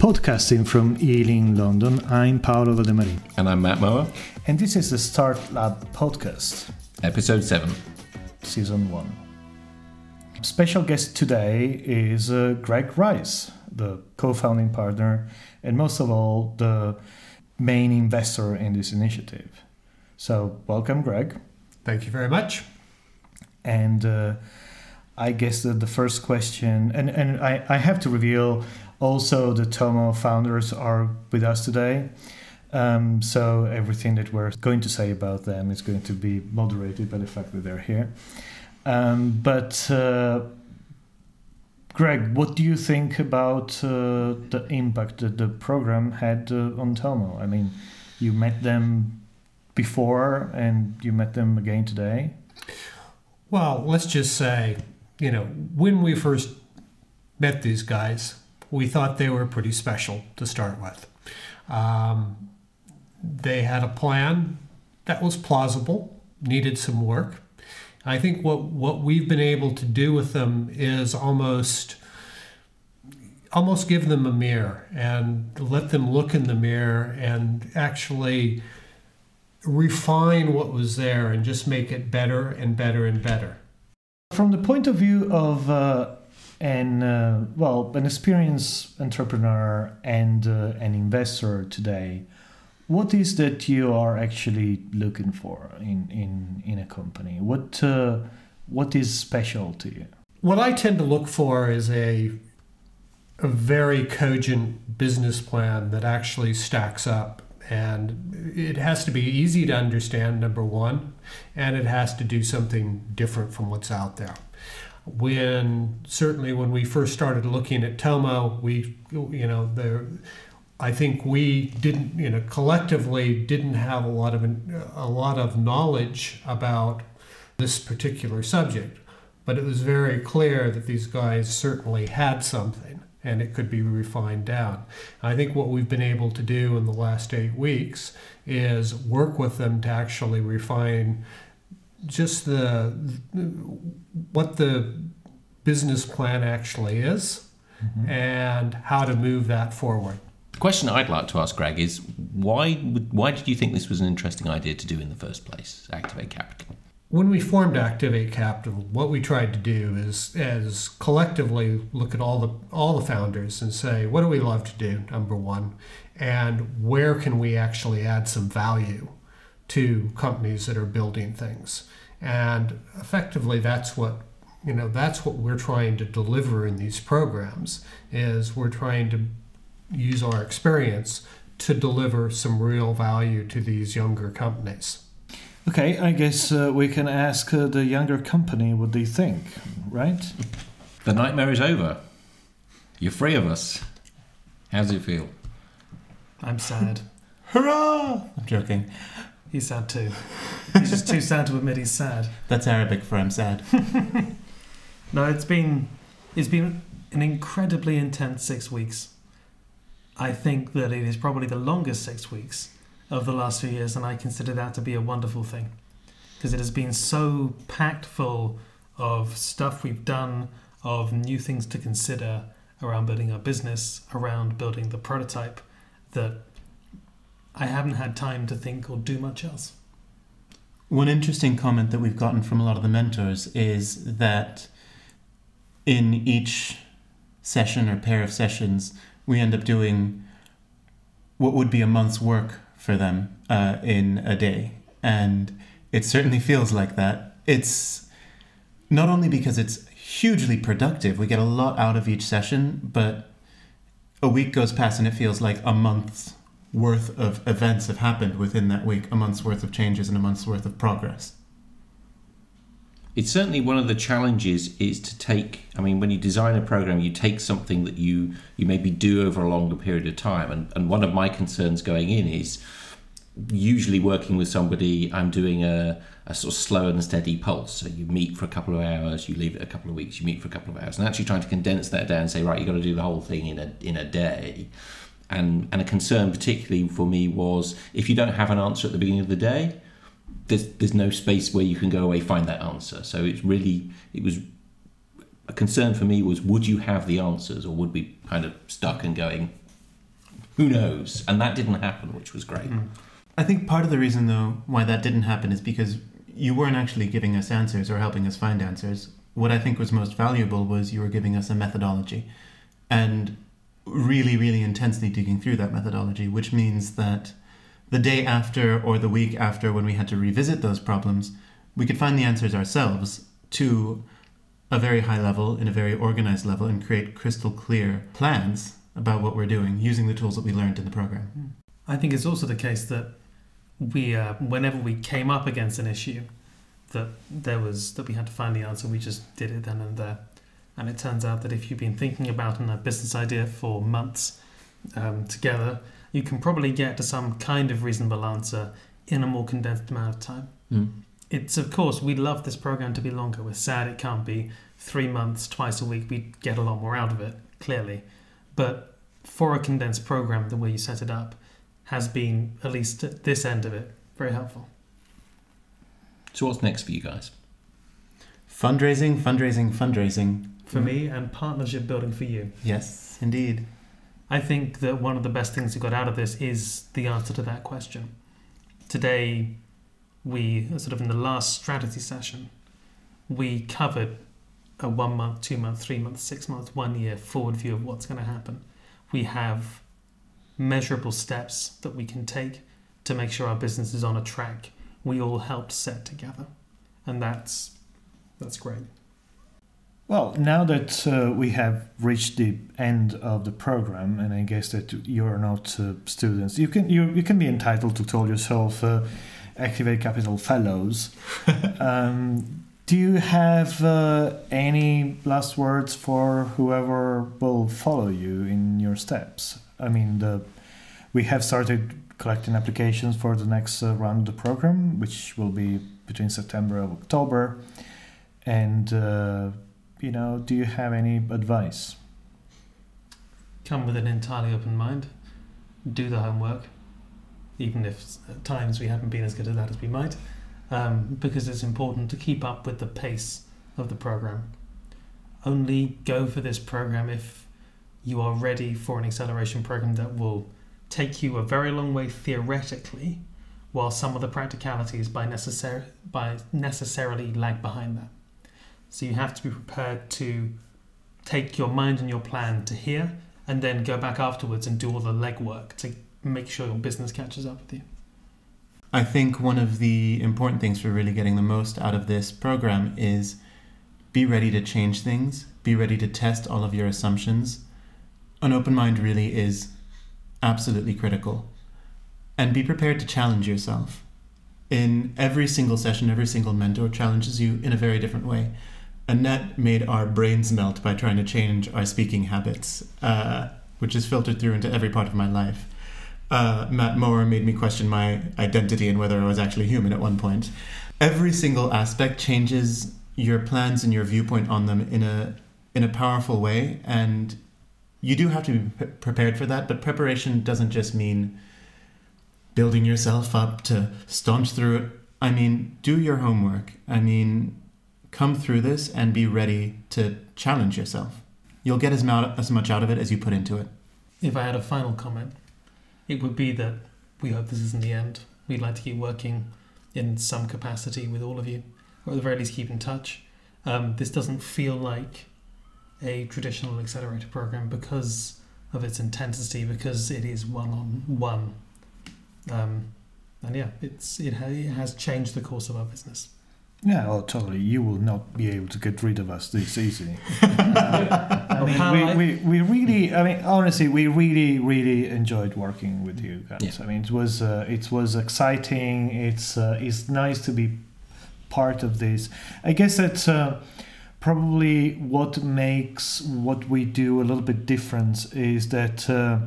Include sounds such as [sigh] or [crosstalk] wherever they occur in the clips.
Podcasting from Ealing, London, I'm Paolo Vademarin. And I'm Matt Mower. And this is the Start Lab podcast, Episode 7, Season 1. Special guest today is uh, Greg Rice, the co founding partner and most of all, the main investor in this initiative. So, welcome, Greg. Thank you very much. And uh, I guess that the first question, and, and I, I have to reveal also the Tomo founders are with us today. Um, so everything that we're going to say about them is going to be moderated by the fact that they're here. Um, but uh, Greg, what do you think about uh, the impact that the program had uh, on Tomo? I mean, you met them before and you met them again today. Well, let's just say, you know, when we first met these guys, we thought they were pretty special to start with. Um, they had a plan that was plausible, needed some work. I think what, what we've been able to do with them is almost almost give them a mirror and let them look in the mirror and actually refine what was there and just make it better and better and better. From the point of view of uh, an uh, well, an experienced entrepreneur and uh, an investor today, what is that you are actually looking for in in in a company? What uh, what is special to you? What I tend to look for is a a very cogent business plan that actually stacks up and it has to be easy to understand number one and it has to do something different from what's out there when certainly when we first started looking at tomo we you know there I think we didn't, you know, collectively didn't have a lot of a lot of knowledge about this particular subject, but it was very clear that these guys certainly had something, and it could be refined down. I think what we've been able to do in the last eight weeks is work with them to actually refine just the what the business plan actually is mm-hmm. and how to move that forward. The question I'd like to ask Greg is why why did you think this was an interesting idea to do in the first place, Activate Capital? When we formed Activate Capital, what we tried to do is as collectively look at all the all the founders and say, what do we love to do, number one, and where can we actually add some value to companies that are building things. And effectively that's what you know that's what we're trying to deliver in these programs is we're trying to use our experience to deliver some real value to these younger companies. Okay, I guess uh, we can ask uh, the younger company what they think, right? The nightmare is over. You're free of us. How does it feel? I'm sad. [laughs] Hurrah! I'm joking. He's sad too. He's just too sad to admit he's sad. [laughs] That's Arabic for I'm sad. [laughs] no, it's been it's been an incredibly intense six weeks. I think that it is probably the longest six weeks of the last few years, and I consider that to be a wonderful thing because it has been so packed full of stuff we've done, of new things to consider around building our business, around building the prototype, that I haven't had time to think or do much else. One interesting comment that we've gotten from a lot of the mentors is that in each session or pair of sessions, we end up doing what would be a month's work for them uh, in a day. And it certainly feels like that. It's not only because it's hugely productive, we get a lot out of each session, but a week goes past and it feels like a month's worth of events have happened within that week, a month's worth of changes and a month's worth of progress. It's certainly one of the challenges is to take i mean when you design a program you take something that you you maybe do over a longer period of time. And, and one of my concerns going in is usually working with somebody i'm doing a, a sort of slow and steady pulse. So you meet for a couple of hours you leave it a couple of weeks you meet for a couple of hours. And actually trying to condense that down and say right you've got to do the whole thing in a in a day and and a concern particularly for me was if you don't have an answer at the beginning of the day there's there's no space where you can go away find that answer. So it's really it was a concern for me was would you have the answers or would we kind of stuck and going Who knows? And that didn't happen, which was great. Mm. I think part of the reason, though, why that didn't happen is because you weren't actually giving us answers or helping us find answers. What I think was most valuable was you were giving us a methodology and really, really intensely digging through that methodology, which means that the day after or the week after, when we had to revisit those problems, we could find the answers ourselves to a very high level, in a very organized level, and create crystal clear plans about what we're doing using the tools that we learned in the program. I think it's also the case that we, uh, whenever we came up against an issue, that there was that we had to find the answer. We just did it then and there, and it turns out that if you've been thinking about a business idea for months um, together, you can probably get to some kind of reasonable answer in a more condensed amount of time. Mm. It's of course we'd love this program to be longer. We're sad it can't be three months, twice a week. We'd get a lot more out of it, clearly, but for a condensed program, the way you set it up has been at least at this end of it very helpful. So, what's next for you guys? Fundraising, fundraising, fundraising. For me, and partnership building for you. Yes, indeed. I think that one of the best things we got out of this is the answer to that question. Today, we, sort of in the last strategy session, we covered a one month, two month, three month, six months, one year forward view of what's going to happen. We have measurable steps that we can take to make sure our business is on a track we all helped set together. And that's that's great. Well, now that uh, we have reached the end of the program, and I guess that you're not uh, students, you can you, you can be entitled to call yourself uh, Activate Capital Fellows. [laughs] um, do you have uh, any last words for whoever will follow you in your steps? I mean, the, we have started collecting applications for the next uh, round of the program, which will be between September and October, and uh, you know, do you have any advice? Come with an entirely open mind. Do the homework, even if at times we haven't been as good at that as we might, um, because it's important to keep up with the pace of the program. Only go for this program if you are ready for an acceleration program that will take you a very long way theoretically, while some of the practicalities by necessary by necessarily lag behind that. So you have to be prepared to take your mind and your plan to here and then go back afterwards and do all the legwork to make sure your business catches up with you. I think one of the important things for really getting the most out of this program is be ready to change things, be ready to test all of your assumptions. An open mind really is absolutely critical. And be prepared to challenge yourself. In every single session, every single mentor challenges you in a very different way. Annette made our brains melt by trying to change our speaking habits, uh, which is filtered through into every part of my life. Uh, Matt Mower made me question my identity and whether I was actually human at one point. Every single aspect changes your plans and your viewpoint on them in a in a powerful way, and you do have to be pre- prepared for that. But preparation doesn't just mean building yourself up to staunch through it. I mean, do your homework. I mean, come through this and be ready to challenge yourself. You'll get as, mou- as much out of it as you put into it. If I had a final comment, it would be that we hope this isn't the end. We'd like to keep working in some capacity with all of you, or at the very least keep in touch. Um, this doesn't feel like a traditional accelerator program because of its intensity, because it is one on one. And yeah, it's it, ha- it has changed the course of our business. Yeah, well, totally. You will not be able to get rid of us this easily. [laughs] I mean, we, we, we really, I mean, honestly, we really, really enjoyed working with you guys. Yeah. I mean, it was, uh, it was exciting. It's, uh, it's nice to be part of this. I guess that's uh, probably what makes what we do a little bit different is that uh,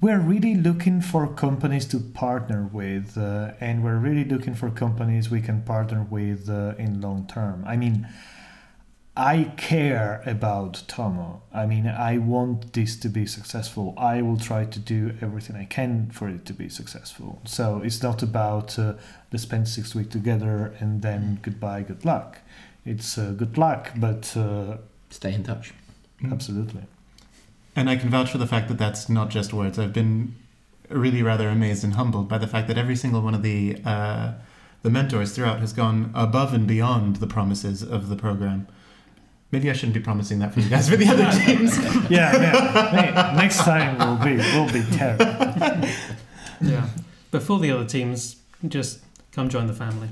we're really looking for companies to partner with, uh, and we're really looking for companies we can partner with uh, in long term. I mean, I care about Tomo. I mean, I want this to be successful. I will try to do everything I can for it to be successful. So it's not about uh, let's spend six weeks together and then goodbye, good luck. It's uh, good luck, but uh, Stay in touch. absolutely. And I can vouch for the fact that that's not just words. I've been really rather amazed and humbled by the fact that every single one of the uh, the mentors throughout has gone above and beyond the promises of the program. Maybe I shouldn't be promising that for you guys for the other teams. [laughs] Yeah, yeah. Hey, next time will be will be terrible. Yeah. But for the other teams, just come join the family.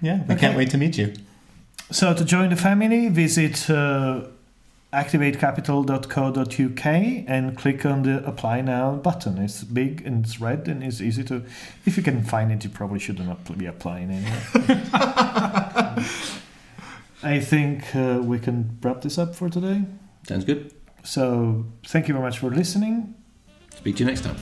Yeah, we Okay. can't wait to meet you. So to join the family, visit uh, activatecapital.co.uk and click on the apply now button. It's big and it's red and it's easy to. If you can find it, you probably shouldn't be applying anyway. [laughs] I think uh, we can wrap this up for today. Sounds good. So thank you very much for listening. Speak to you next time.